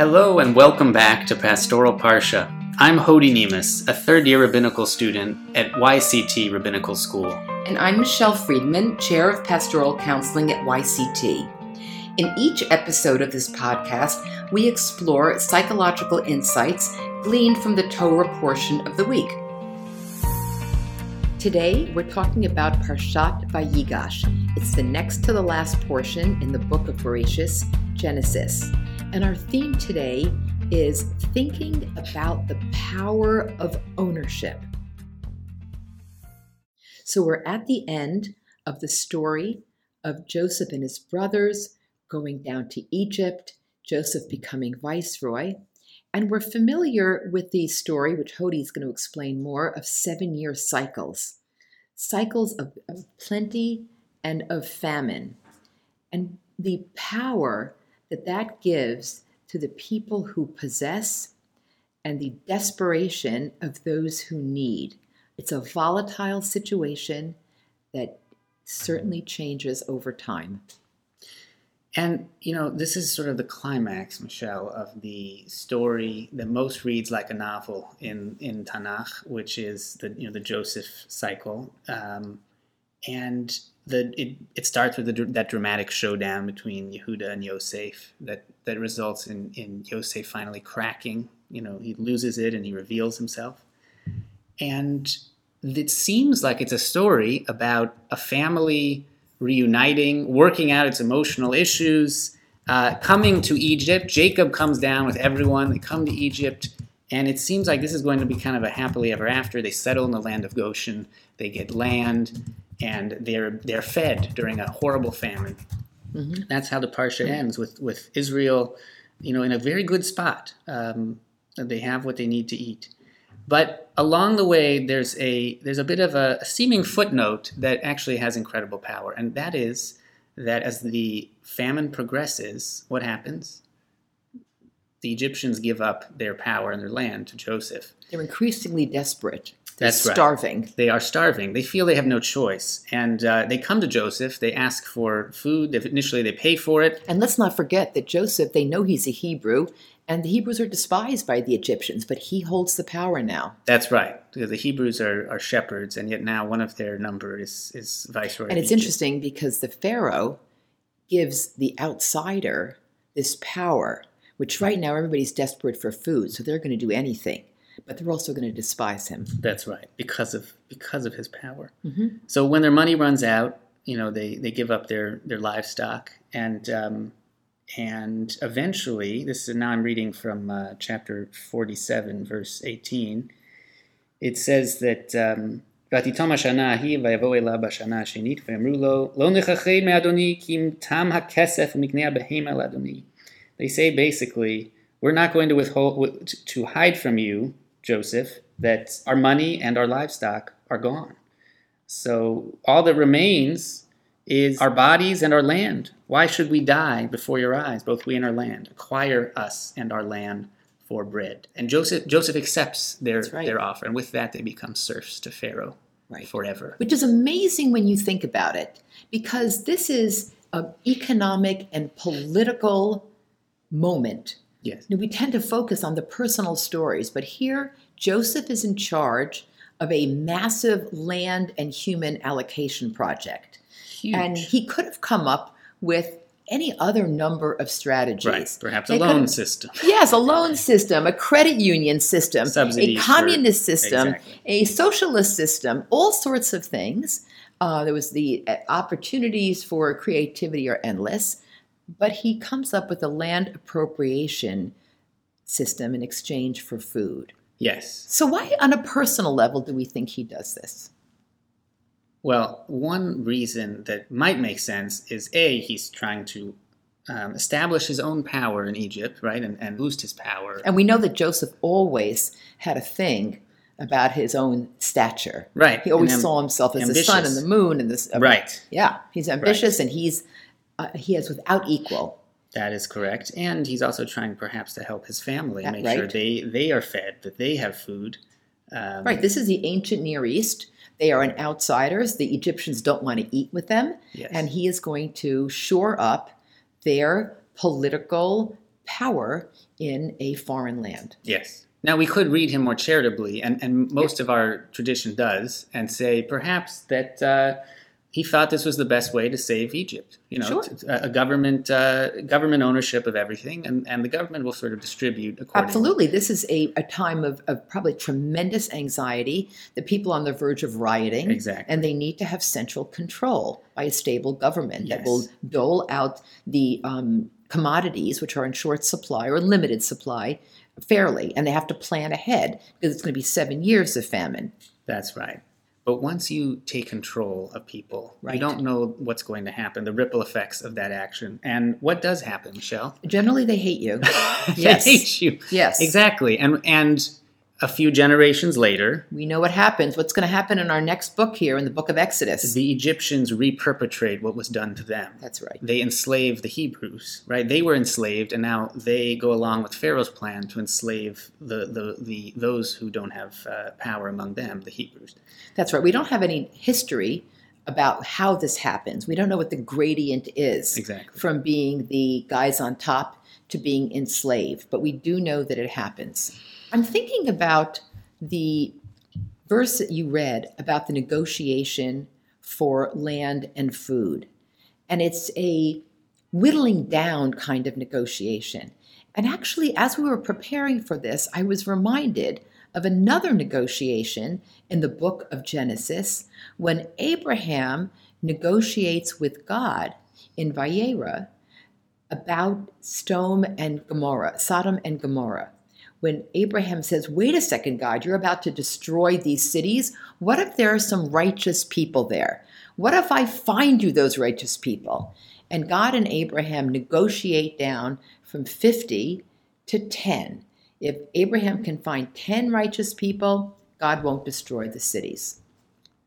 Hello and welcome back to Pastoral Parsha. I'm Hody Nemes, a third year rabbinical student at YCT Rabbinical School. And I'm Michelle Friedman, Chair of Pastoral Counseling at YCT. In each episode of this podcast, we explore psychological insights gleaned from the Torah portion of the week. Today, we're talking about Parshat Vayigash. It's the next to the last portion in the book of Bereshis, Genesis. And our theme today is thinking about the power of ownership. So we're at the end of the story of Joseph and his brothers going down to Egypt, Joseph becoming viceroy. And we're familiar with the story, which Hody is going to explain more, of seven year cycles cycles of, of plenty and of famine. And the power that that gives to the people who possess and the desperation of those who need. It's a volatile situation that certainly changes over time. And, you know, this is sort of the climax, Michelle, of the story that most reads like a novel in, in Tanakh, which is the, you know, the Joseph cycle. Um, and the, it, it starts with the, that dramatic showdown between Yehuda and Yosef that, that results in, in Yosef finally cracking. You know, he loses it and he reveals himself. And it seems like it's a story about a family reuniting, working out its emotional issues, uh, coming to Egypt. Jacob comes down with everyone. They come to Egypt. And it seems like this is going to be kind of a happily ever after. They settle in the land of Goshen. They get land and they're they're fed during a horrible famine. Mm-hmm. That's how the parsha ends with with Israel, you know, in a very good spot. Um, they have what they need to eat, but along the way, there's a there's a bit of a, a seeming footnote that actually has incredible power, and that is that as the famine progresses, what happens? The Egyptians give up their power and their land to Joseph. They're increasingly desperate. That's right. starving. They are starving. They feel they have no choice, and uh, they come to Joseph. They ask for food. Initially, they pay for it. And let's not forget that Joseph. They know he's a Hebrew, and the Hebrews are despised by the Egyptians, but he holds the power now. That's right. The Hebrews are, are shepherds, and yet now one of their number is is viceroy. And it's interesting because the Pharaoh gives the outsider this power, which right now everybody's desperate for food, so they're going to do anything but they're also going to despise him. That's right, because of because of his power. Mm-hmm. So when their money runs out, you know, they they give up their their livestock, and um, and eventually, this is now I'm reading from uh, chapter forty seven, verse eighteen. It says that. Um, ותיתום השנה ההיא ויבואו אליו בשנה השנית ואמרו לו לא נכחד מאדוני כי אם תם הכסף ומקנה הבהמה לאדוני. They say basically, we're not going to withhold to hide from you Joseph, that our money and our livestock are gone. So all that remains is our bodies and our land. Why should we die before your eyes, both we and our land? Acquire us and our land for bread. And Joseph Joseph accepts their right. their offer, and with that they become serfs to Pharaoh right. forever. Which is amazing when you think about it, because this is an economic and political moment Yes. Now, we tend to focus on the personal stories, but here Joseph is in charge of a massive land and human allocation project. Huge. And he could have come up with any other number of strategies. Right, perhaps a loan system. Yes, a loan system, a credit union system, Subsidies a communist for, system, exactly. a socialist system, all sorts of things. Uh, there was the uh, opportunities for creativity are endless but he comes up with a land appropriation system in exchange for food. Yes. So, why, on a personal level, do we think he does this? Well, one reason that might make sense is A, he's trying to um, establish his own power in Egypt, right, and, and boost his power. And we know that Joseph always had a thing about his own stature. Right. He always am- saw himself as ambitious. the sun and the moon and this. Uh, right. Yeah, he's ambitious right. and he's uh, he is without equal. That is correct, and he's also trying perhaps to help his family That- make right. sure they they are fed, that they have food. Um, Right. This is the ancient Near East. They are an outsiders. The Egyptians don't want to eat with them, Yes. and he is going to shore up their political power in a foreign land. Yes. Now we could read him more charitably, and, and most of our tradition does, and say perhaps that uh, he thought this was the best way to save Egypt. You know, Sure. t- a, government uh, government ownership of everything, and, and the government will sort of distribute accordingly. Absolutely. This is a, a time of, of probably tremendous anxiety, the people on the verge of rioting. Exactly. And they need to have central control by a stable government that will dole out the um, commodities, which are in short supply or limited supply, fairly. And they have to plan ahead because it's going to be seven years of famine. That's right. But once you take control of people, Right. you don't know what's going to happen, the ripple effects of that action. And what does happen, Michelle? Generally, they hate you. They hate you. Yes. Exactly. And and a few generations later, We know what happens. What's going to happen in our next book here in the book of Exodus? the Egyptians reperpetrate what was done to them. That's right. They enslave the Hebrews, right? They were enslaved, and now they go along with Pharaoh's plan to enslave the the, the those who don't have uh, power among them, the Hebrews. That's right. We don't have any history about how this happens. We don't know what the gradient is Exactly. from being the guys on top to being enslaved, but we do know that it happens. I'm thinking about the verse that you read about the negotiation for land and food. And it's a whittling down kind of negotiation. And actually, as we were preparing for this, I was reminded of another negotiation in the book of Genesis when Abraham negotiates with God in Vayera about Sodom and Gomorrah, Sodom and Gomorrah. When Abraham says, Wait a second, God, you're about to destroy these cities. What if there are some righteous people there? What if I find you those righteous people? And God and Abraham negotiate down from 50 to 10. If Abraham can find 10 righteous people, God won't destroy the cities.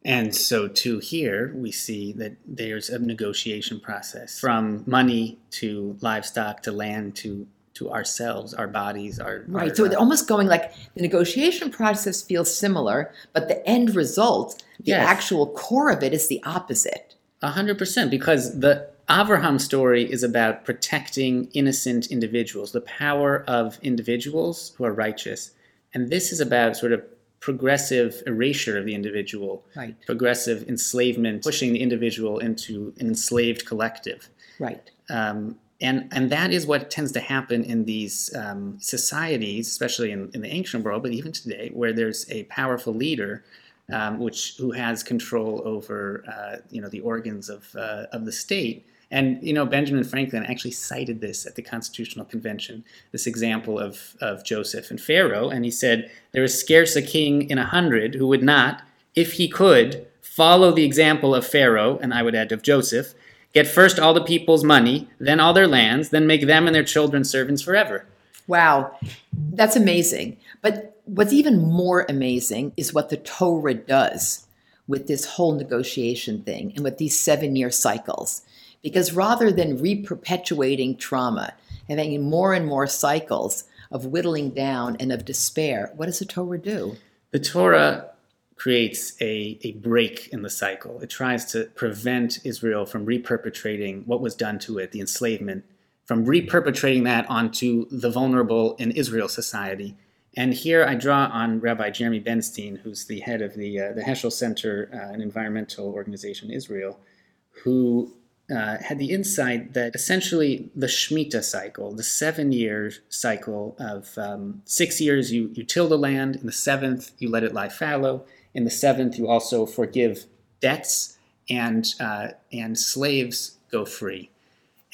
And so, too, here we see that there's a negotiation process from money to livestock to land to to ourselves, our bodies, our Right. our, So uh, it's almost going like the negotiation process feels similar, but the end result, the Yes. actual core of it is the opposite. A hundred percent, because the Avraham story is about protecting innocent individuals, the power of individuals who are righteous, and this is about sort of progressive erasure of the individual, Right. progressive enslavement, pushing the individual into an enslaved collective. Right. Um, and, and that is what tends to happen in these um, societies, especially in, in the ancient world, but even today, where there's a powerful leader um, which who has control over uh, you know the organs of uh, of the state. And you know Benjamin Franklin actually cited this at the Constitutional Convention, this example of of Joseph and Pharaoh, and he said there is scarce a king in a hundred who would not, if he could, follow the example of Pharaoh, and I would add of Joseph, get first all the people's money, then all their lands, then make them and their children servants forever. Wow. That's amazing. But what's even more amazing is what the Torah does with this whole negotiation thing and with these seven year cycles. Because rather than re-perpetuating trauma, having more and more cycles of whittling down and of despair, what does the Torah do? The Torah creates a, a break in the cycle. It tries to prevent Israel from reperpetrating what was done to it, the enslavement, from reperpetrating that onto the vulnerable in Israel society. And here I draw on Rabbi Jeremy Benstein, who's the head of the, uh, the Heschel Center, uh, an environmental organization in Israel, who uh, had the insight that essentially the Shemitah cycle, the seven year cycle of um, six years you, you till the land, in the seventh you let it lie fallow, in the seventh you also forgive debts, and, uh, and slaves go free.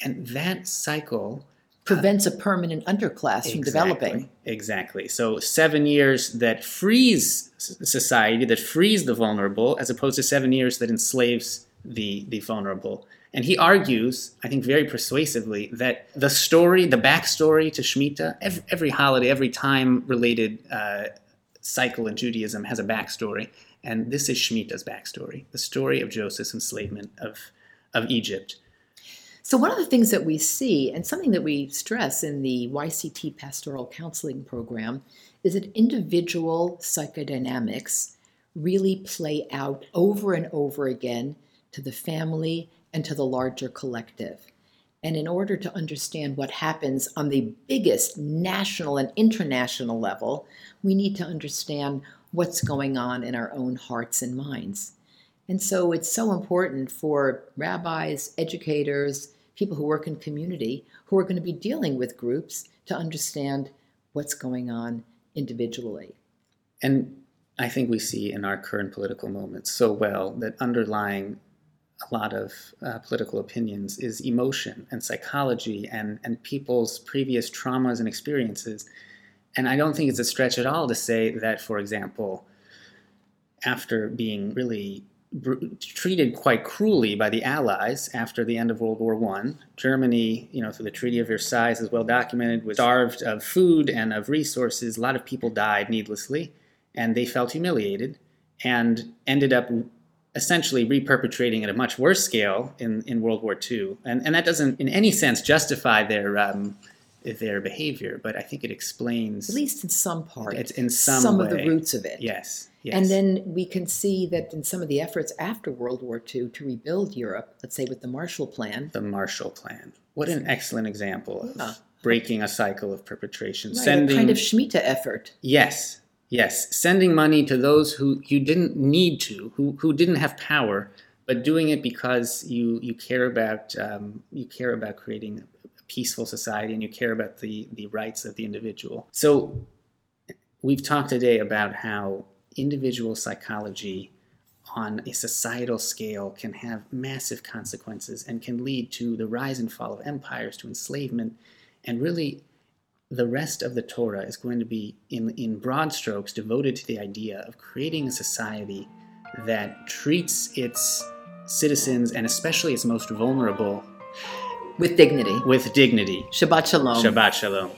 And that cycle Prevents a permanent underclass from developing. Exactly. So seven years that frees society, that frees the vulnerable, as opposed to seven years that enslaves the the vulnerable. And he argues, I think very persuasively, that the story, the backstory to Shemitah, every, every holiday, every time related uh, cycle in Judaism has a backstory. And this is Shemitah's backstory, the story of Joseph's enslavement of, of Egypt. So, one of the things that we see, and something that we stress in the YCT pastoral counseling program, is that individual psychodynamics really play out over and over again to the family and to the larger collective. And in order to understand what happens on the biggest national and international level, we need to understand what's going on in our own hearts and minds. And so it's so important for rabbis, educators, people who work in community who are going to be dealing with groups to understand what's going on individually. And I think we see in our current political moment so well that underlying a lot of uh, political opinions is emotion and psychology and, and people's previous traumas and experiences. And I don't think it's a stretch at all to say that, for example, after being really br- treated quite cruelly by the Allies after the end of World War I, Germany, you know, through the Treaty of Versailles is well documented, was starved of food and of resources. A lot of people died needlessly, and they felt humiliated and ended up essentially reperpetrating at a much worse scale in, in World War II. And, and that doesn't, in any sense, justify their um, their behavior, but I think it explains at least in some part, it's in some, some way. of the roots of it. Yes, yes. And then we can see that in some of the efforts after World War II to rebuild Europe, let's say with the Marshall Plan. the Marshall Plan. What an excellent example of Yeah. breaking a cycle of perpetration. Right, Sending a kind of Shemitah effort. Yes, yes. Sending money to those who you didn't need to, who, who didn't have power, but doing it because you, you care about um, you care about creating a peaceful society and you care about the, the rights of the individual. So we've talked today about how individual psychology on a societal scale can have massive consequences and can lead to the rise and fall of empires, to enslavement, and really the rest of the Torah is going to be, in, in broad strokes, devoted to the idea of creating a society that treats its citizens, and especially its most vulnerable, With dignity. with dignity. Shabbat Shalom. Shabbat Shalom.